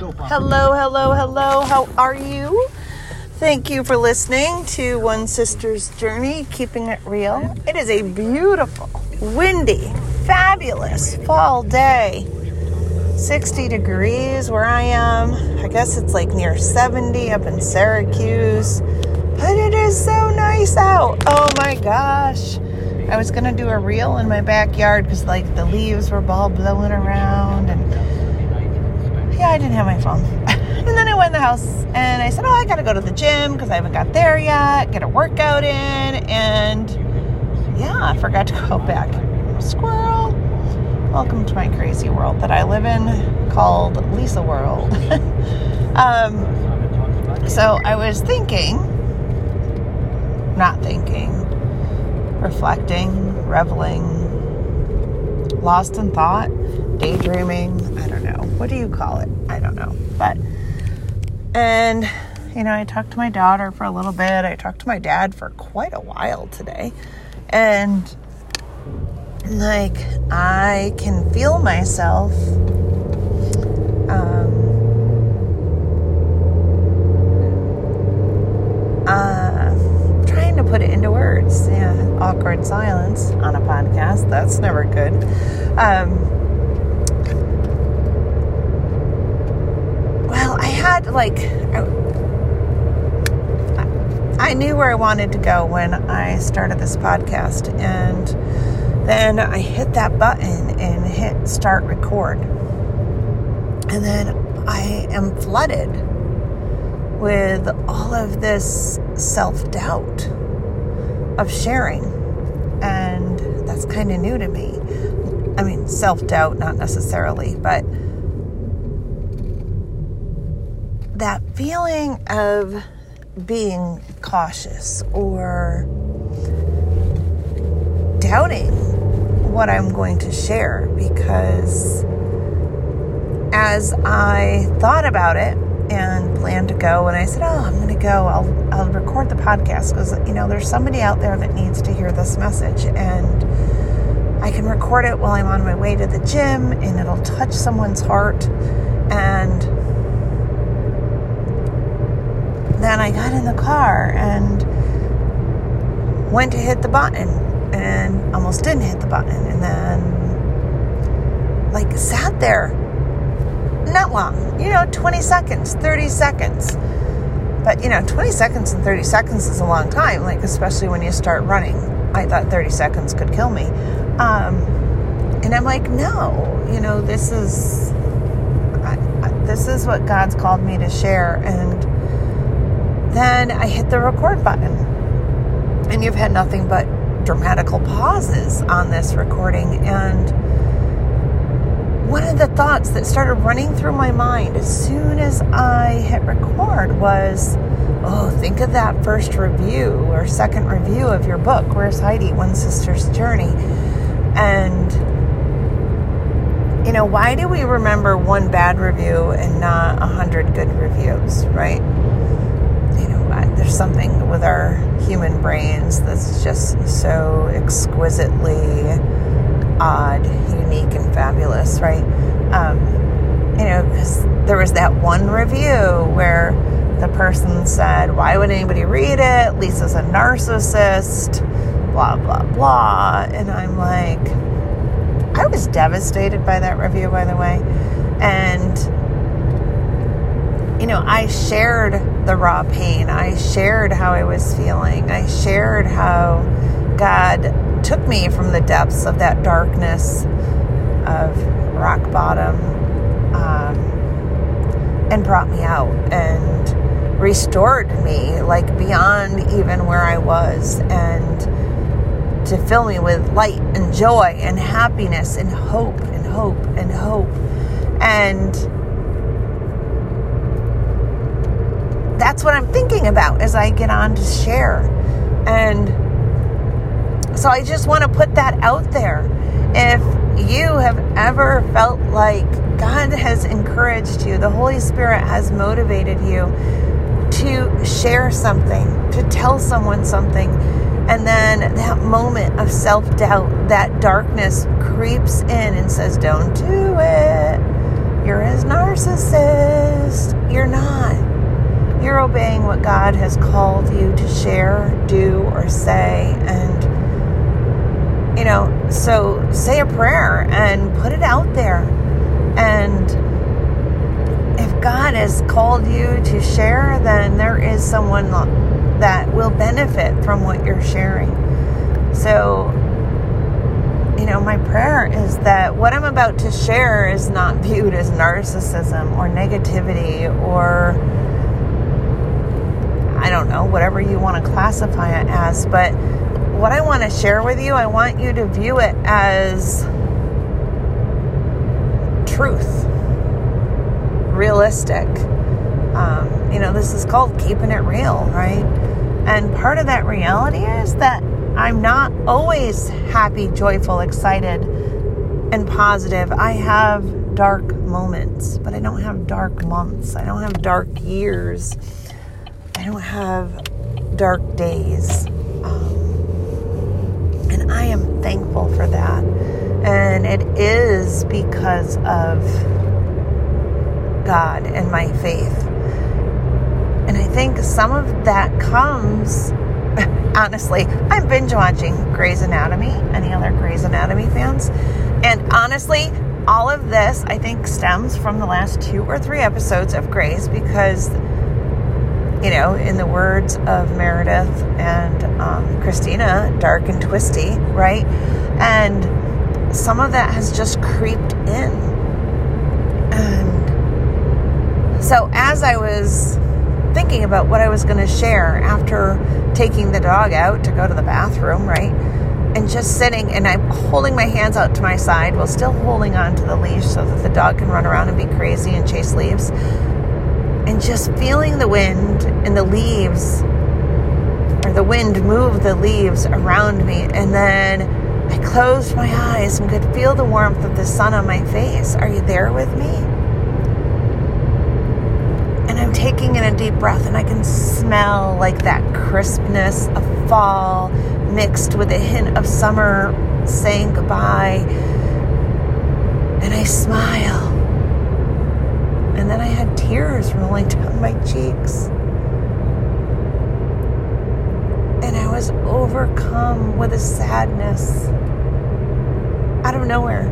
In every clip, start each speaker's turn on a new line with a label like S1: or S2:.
S1: Hello, hello, hello. How are you? Thank you for listening to One Sister's Journey, keeping it real. It is a beautiful, windy, fabulous fall day. 60 degrees where I am. I guess it's like near 70 up in Syracuse. But it is so nice out. Oh my gosh. I was going to do a reel in my backyard because like the leaves were all blowing around and yeah, I didn't have my phone. and then I went in the house and I said, Oh, I got to go to the gym because I haven't got there yet, get a workout in. And yeah, I forgot to go back. Squirrel. Welcome to my crazy world that I live in called Lisa World. um, so I was thinking, not thinking, reflecting, reveling, lost in thought, daydreaming. I don't. What do you call it? I don't know. But, and, you know, I talked to my daughter for a little bit. I talked to my dad for quite a while today. And, like, I can feel myself. Um, uh, trying to put it into words. Yeah, awkward silence on a podcast. That's never good. Um, well, I had like. I knew where I wanted to go when I started this podcast, and then I hit that button and hit start record. And then I am flooded with all of this self doubt of sharing. And that's kind of new to me. I mean, self doubt, not necessarily, but that feeling of being cautious or doubting what I'm going to share because as I thought about it and planned to go, and I said, "Oh, I'm going to go. I'll I'll record the podcast because you know there's somebody out there that needs to hear this message, and I can record it while I'm on my way to the gym, and it'll touch someone's heart." And then I got in the car and went to hit the button and almost didn't hit the button and then like sat there. Not long you know 20 seconds 30 seconds. But you know 20 seconds and 30 seconds is a long time like especially when you start running. I thought 30 seconds could kill me. Um, and i'm like no you know this is this is what god's called me to share. And then i hit the record button and you've had nothing but dramatical pauses on this recording. And one of the thoughts that started running through my mind as soon as I hit record was, oh, think of that first review or second review of your book, Where's Heidi? One Sister's Journey. And, you know, why do we remember one bad review and not a hundred good reviews, right? There's something with our human brains that's just so exquisitely odd, unique, and fabulous, right? Um, you know, because there was that one review where the person said, Why would anybody read it? Lisa's a narcissist, blah, blah, blah. And I'm like, I was devastated by that review, by the way. And you know, I shared the raw pain. I shared how I was feeling. I shared how God took me from the depths of that darkness of rock bottom um, and brought me out and restored me like beyond even where I was and to fill me with light and joy and happiness and hope and hope and hope and that's what I'm thinking about as I get on to share. And so I just want to put that out there. If you have ever felt like God has encouraged you, the Holy Spirit has motivated you to share something, to tell someone something, and then that moment of self doubt, that darkness creeps in and says, Don't do it. You're his narcissist you're not. You're obeying what God has called you to share, do, or say. And, you know, so say a prayer and put it out there. And if God has called you to share, then there is someone that will benefit from what you're sharing. So, you know, my prayer is that what I'm about to share is not viewed as narcissism or negativity or I don't know, whatever you want to classify it as. But what I want to share with you, I want you to view it as truth, realistic. Um, you know, this is called keeping it real, right? And part of that reality is that I'm not always happy, joyful, excited, and positive. I have dark moments, but I don't have dark months. I don't have dark years. I don't have dark days. Um, and I am thankful for that. And it is because of God and my faith. And I think some of that comes honestly, I'm binge watching Grey's Anatomy. Any other Grey's Anatomy fans? And honestly, all of this I think stems from the last two or three episodes of Grey's because, you know, in the words of Meredith and um, Cristina, dark and twisty, right? And some of that has just creeped in. And so as I was thinking about what I was going to share after taking the dog out to go to the bathroom, right? And just sitting and I'm holding my hands out to my side while still holding on to the leash so that the dog can run around and be crazy and chase leaves. And just feeling the wind and the leaves, or the wind move the leaves around me. And then I closed my eyes and could feel the warmth of the sun on my face. Are you there with me? And I'm taking in a deep breath and I can smell like that crispness of fall mixed with a hint of summer saying goodbye. And I smile. And then I had tears rolling down my cheeks. And I was overcome with a sadness out of nowhere.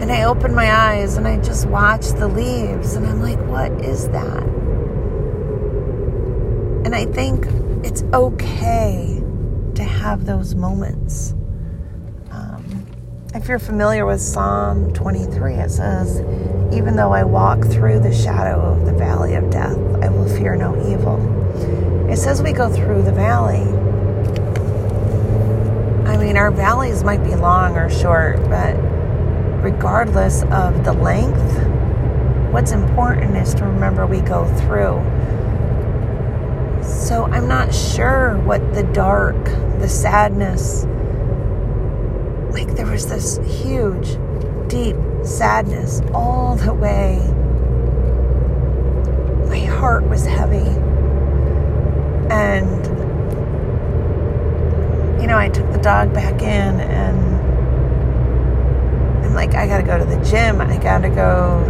S1: And I opened my eyes and I just watched the leaves and I'm like, what is that? And I think it's okay to have those moments. If you're familiar with Psalm 23, it says, Even though I walk through the shadow of the valley of death, I will fear no evil. It says we go through the valley. I mean, our valleys might be long or short, but regardless of the length, what's important is to remember we go through. So I'm not sure what the dark, the sadness, like there was this huge, deep sadness all the way. My heart was heavy. And, you know, I took the dog back in and I'm like, I gotta go to the gym. I gotta go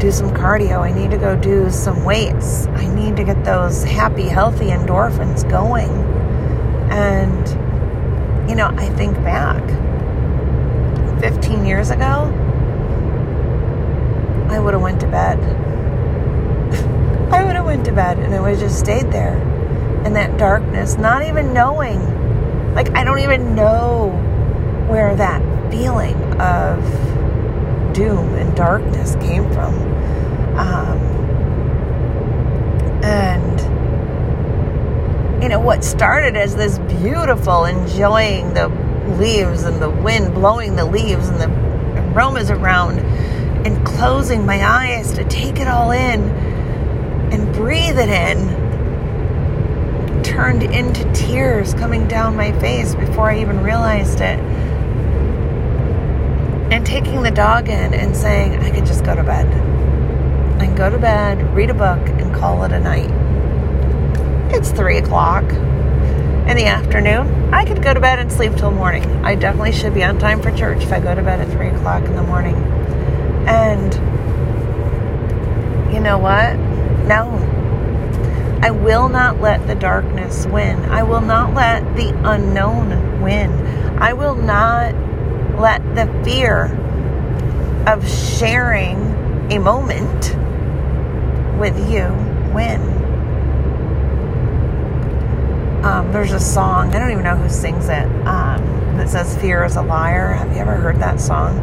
S1: do some cardio. I need to go do some weights. I need to get those happy, healthy endorphins going. And, you know, I think back 15 years ago, I would have went to bed. I would have went to bed and I would have just stayed there in that darkness, not even knowing. Like, I don't even know where that feeling of doom and darkness came from. Um, and, you know, what started as this beautiful enjoying the leaves and the wind blowing the leaves and the aromas around and closing my eyes to take it all in and breathe it in turned into tears coming down my face before I even realized it and taking the dog in and saying, I could just go to bed. Can go to bed, read a book, and call it a night. It's three o'clock in the afternoon. I could go to bed and sleep till morning. I definitely should be on time for church if I go to bed at three o'clock in the morning. And you know what? No. I will not let the darkness win. I will not let the unknown win. I will not let the fear of sharing a moment with you win. Um, there's a song, I don't even know who sings it, um, that says Fear is a Liar. Have you ever heard that song?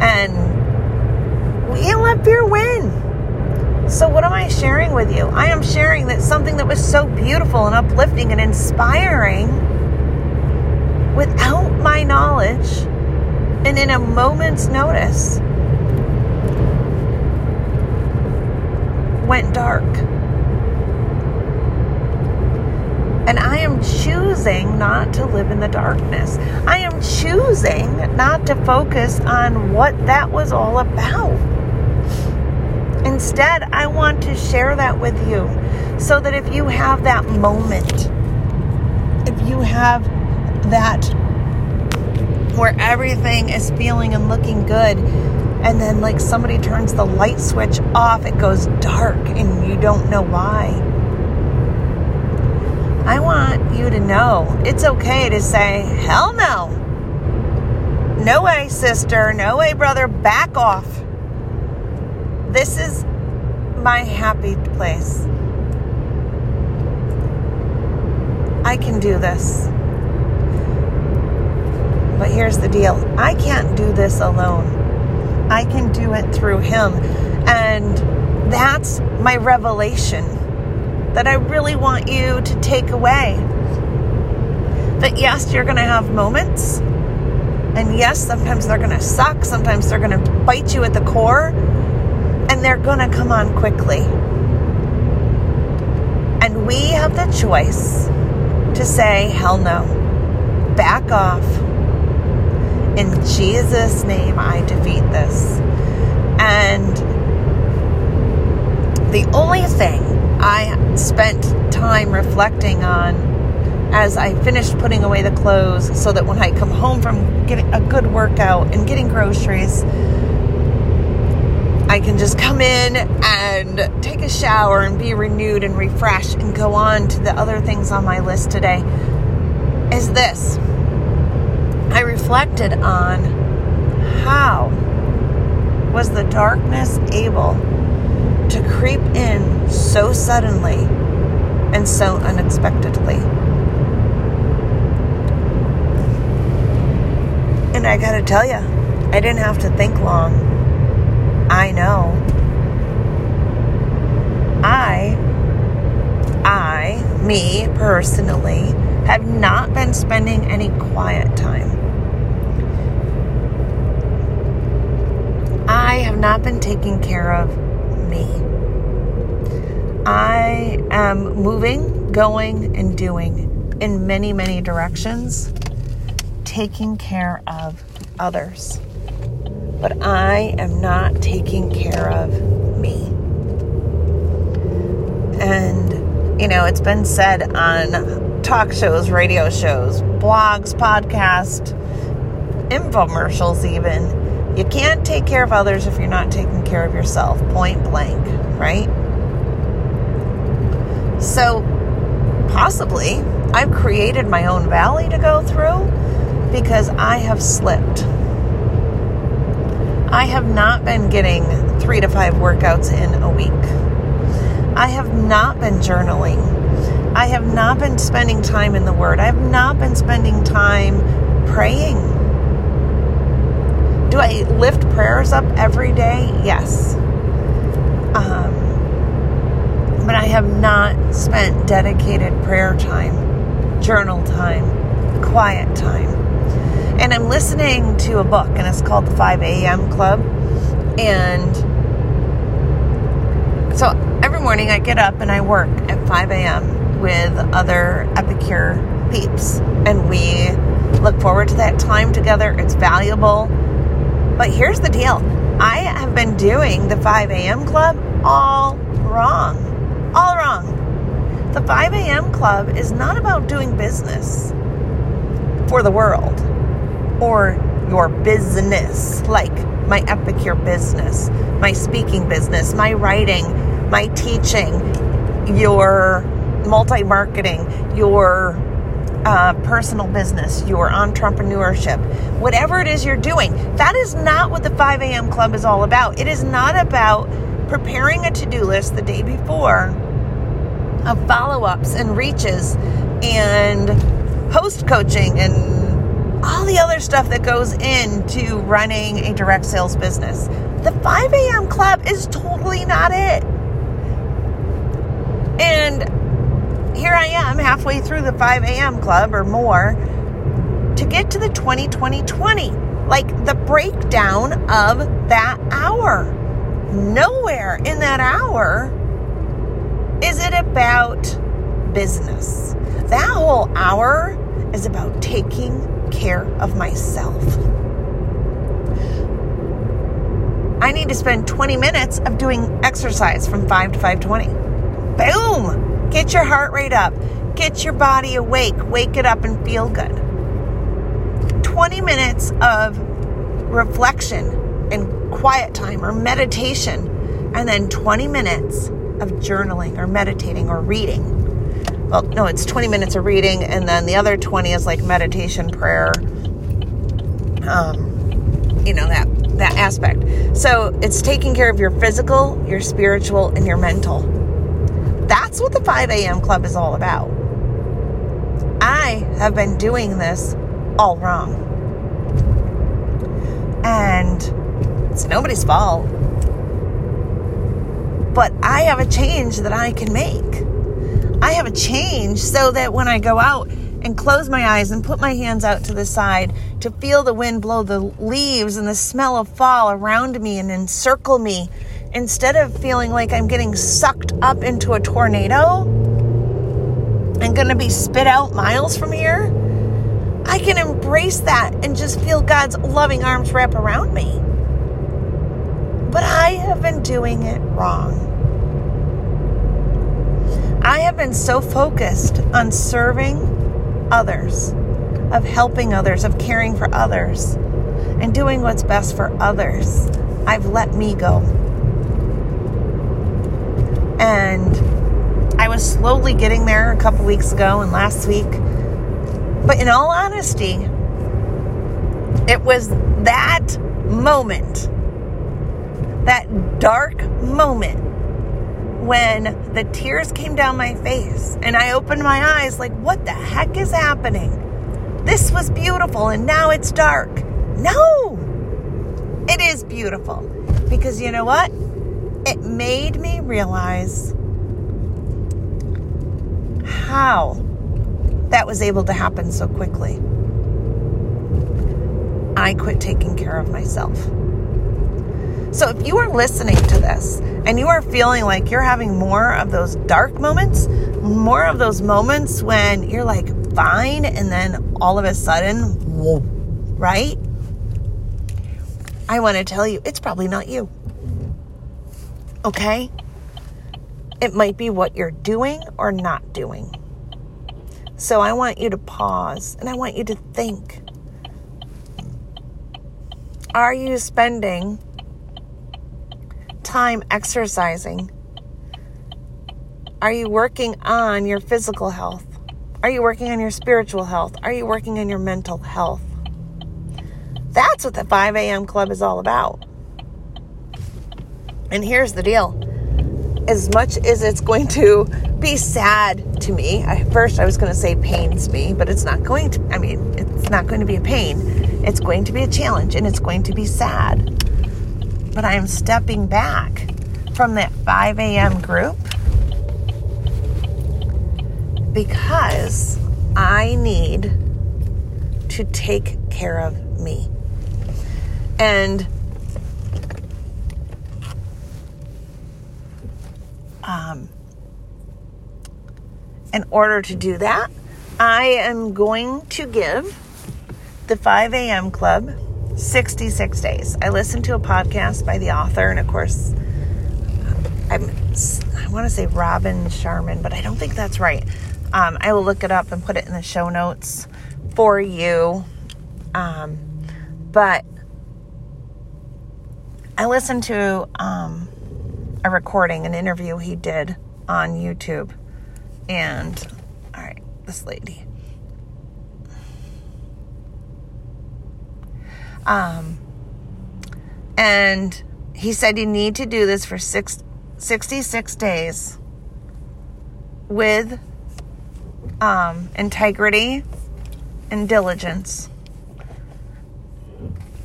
S1: And we can't let fear win. So, what am I sharing with you? I am sharing that something that was so beautiful and uplifting and inspiring without my knowledge and in a moment's notice went dark. And I am choosing not to live in the darkness. I am choosing not to focus on what that was all about. Instead, I want to share that with you so that if you have that moment, if you have that where everything is feeling and looking good, and then like somebody turns the light switch off, it goes dark and you don't know why. I want you to know it's okay to say, hell no. No way, sister. No way, brother. Back off. This is my happy place. I can do this. But here's the deal I can't do this alone. I can do it through Him. And that's my revelation that I really want you to take away. That yes, you're going to have moments. And yes, sometimes they're going to suck. Sometimes they're going to bite you at the core and they're going to come on quickly. And we have the choice to say, hell no, back off. In Jesus' name, I defeat this. And the only thing I spent time reflecting on as I finished putting away the clothes so that when I come home from getting a good workout and getting groceries, I can just come in and take a shower and be renewed and refreshed and go on to the other things on my list today is this. I reflected on how was the darkness able to creep in so suddenly and so unexpectedly. And I gotta tell you, I didn't have to think long. I know. I, I, me personally, have not been spending any quiet time. I have not been taking care of me. I am moving, going, and doing in many, many directions, taking care of others but I am not taking care of me. And, you know, it's been said on talk shows, radio shows, blogs, podcasts, infomercials, even. You can't take care of others if you're not taking care of yourself, point blank, right? So, possibly, I've created my own valley to go through because I have slipped. I have not been getting three to five workouts in a week. I have not been journaling. I have not been spending time in the Word. I have not been spending time praying. Do I lift prayers up every day? Yes. Um, but I have not spent dedicated prayer time, journal time, quiet time and I'm listening to a book, and it's called The 5 a.m. Club. And so every morning I get up and I work at 5 a.m. with other Epicure peeps, and we look forward to that time together. It's valuable. But here's the deal I have been doing the 5 a.m. club all wrong. All wrong. The 5 a.m. club is not about doing business for the world or your business, like my epicure business, my speaking business, my writing, my teaching, your multi marketing, your uh, personal business, your entrepreneurship, whatever it is you're doing. That is not what the 5 a.m. club is all about. It is not about preparing a to do list the day before of follow ups and reaches and host coaching and all the other stuff that goes into running a direct sales business. The 5 a.m. club is totally not it. And here I am halfway through the 5 a.m. club or more to get to the 20 20 20, like the breakdown of that hour. Nowhere in that hour is it about business. That whole hour is about taking care of myself. I need to spend 20 minutes of doing exercise from 5 to 5:20. Boom! Get your heart rate up. Get your body awake. Wake it up and feel good. 20 minutes of reflection and quiet time or meditation and then 20 minutes of journaling or meditating or reading well, no, it's 20 minutes of reading, and then the other 20 is like meditation, prayer, um, you know, that, that aspect. So it's taking care of your physical, your spiritual, and your mental. That's what the 5 a.m. club is all about. I have been doing this all wrong. And it's nobody's fault. But I have a change that I can make. I have a change so that when I go out and close my eyes and put my hands out to the side to feel the wind blow the leaves and the smell of fall around me and encircle me, instead of feeling like I'm getting sucked up into a tornado and going to be spit out miles from here, I can embrace that and just feel God's loving arms wrap around me. But I have been doing it wrong. I have been so focused on serving others, of helping others, of caring for others, and doing what's best for others. I've let me go. And I was slowly getting there a couple weeks ago and last week. But in all honesty, it was that moment, that dark moment when the tears came down my face and I opened my eyes, like, what the heck is happening? This was beautiful and now it's dark. No, it is beautiful because you know what? It made me realize how that was able to happen so quickly. I quit taking care of myself. So if you are listening to this and you are feeling like you're having more of those dark moments, more of those moments when you're like fine and then all of a sudden, whoa, right? I want to tell you, it's probably not you. Okay? It might be what you're doing or not doing. So I want you to pause and I want you to think. Are you spending time exercising? Are you working on your physical health? Are you working on your spiritual health? Are you working on your mental health? That's what the 5 a.m. club is all about. And here's the deal as much as it's going to be sad to me, I, first I was going to say pains me, but it's not going to, I mean, it's not going to be a pain. It's going to be a challenge and it's going to be sad but I'm stepping back from that 5 a.m. group because I need to take care of me. And um, in order to do that, I am going to give the 5 a.m. club 66 days. I listened to a podcast by the author, and of course, I'm, I want to say Robin Sharman, but I don't think that's right. Um, I will look it up and put it in the show notes for you. Um, but I listened to um, a recording, an interview he did on YouTube. And, all right, this lady. Um, and he said you need to do this for six, 66 days with um, integrity and diligence.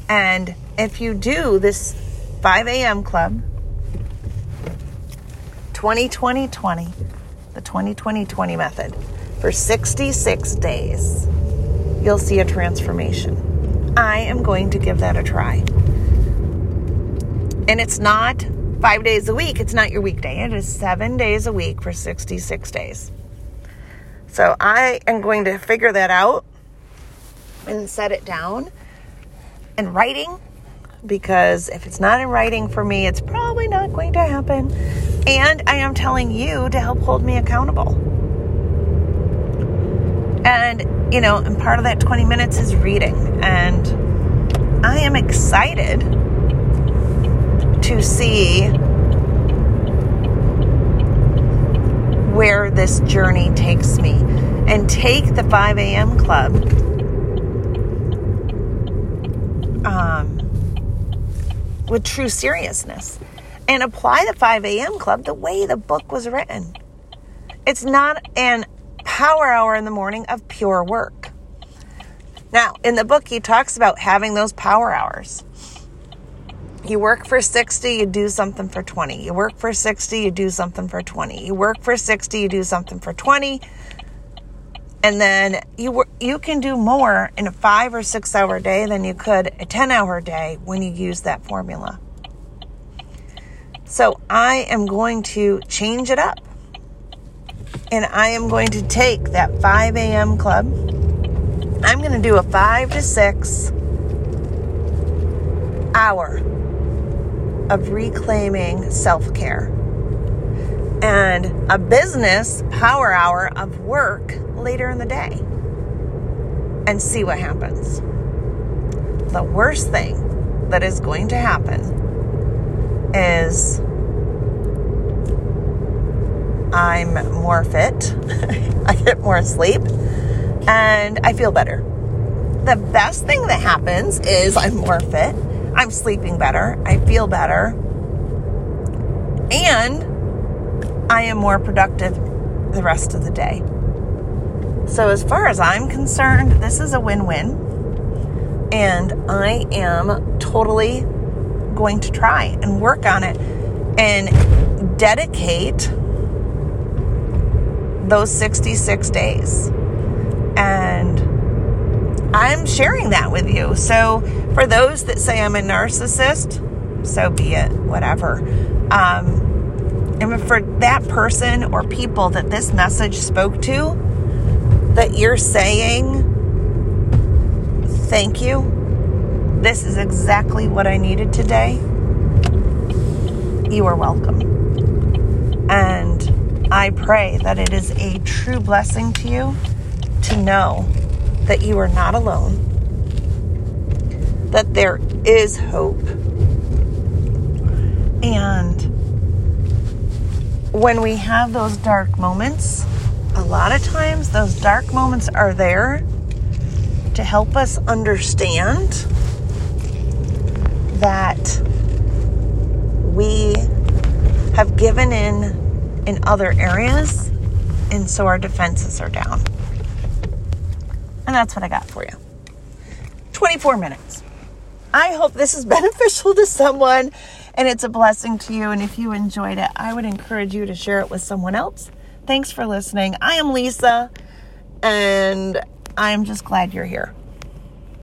S1: And if you do this 5 a.m. club, 2020 20, the 2020 20 method, for 66 days, you'll see a transformation. I am going to give that a try. And it's not five days a week, it's not your weekday. It is seven days a week for 66 days. So I am going to figure that out and set it down in writing because if it's not in writing for me, it's probably not going to happen. And I am telling you to help hold me accountable. And, you know, and part of that 20 minutes is reading. And I am excited to see where this journey takes me and take the 5 a.m. club um, with true seriousness and apply the 5 a.m. club the way the book was written. It's not an power hour in the morning of pure work. Now, in the book, he talks about having those power hours. You work for 60, you do something for 20. You work for 60, you do something for 20. You work for 60, you do something for 20 and then you you can do more in a 5 or 6 hour day than you could a 10 hour day when you use that formula. So I am going to change it up. And I am going to take that 5 a.m. club. I'm going to do a 5 to 6 hour of reclaiming self care and a business power hour of work later in the day and see what happens. The worst thing that is going to happen is I'm more fit, I get more sleep, and I feel better. The best thing that happens is I'm more fit, I'm sleeping better, I feel better, and I am more productive the rest of the day. So, as far as I'm concerned, this is a win win. And I am totally going to try and work on it and dedicate those 66 days. And I'm sharing that with you. So, for those that say I'm a narcissist, so be it, whatever. Um, and for that person or people that this message spoke to, that you're saying, Thank you. This is exactly what I needed today. You are welcome. And I pray that it is a true blessing to you to know that you are not alone, that there is hope. And when we have those dark moments, a lot of times those dark moments are there to help us understand that we have given in in other areas and so our defenses are down. And that's what I got for you. 24 minutes. I hope this is beneficial to someone and it's a blessing to you. And if you enjoyed it, I would encourage you to share it with someone else Thanks for listening. I am Lisa, and I'm just glad you're here.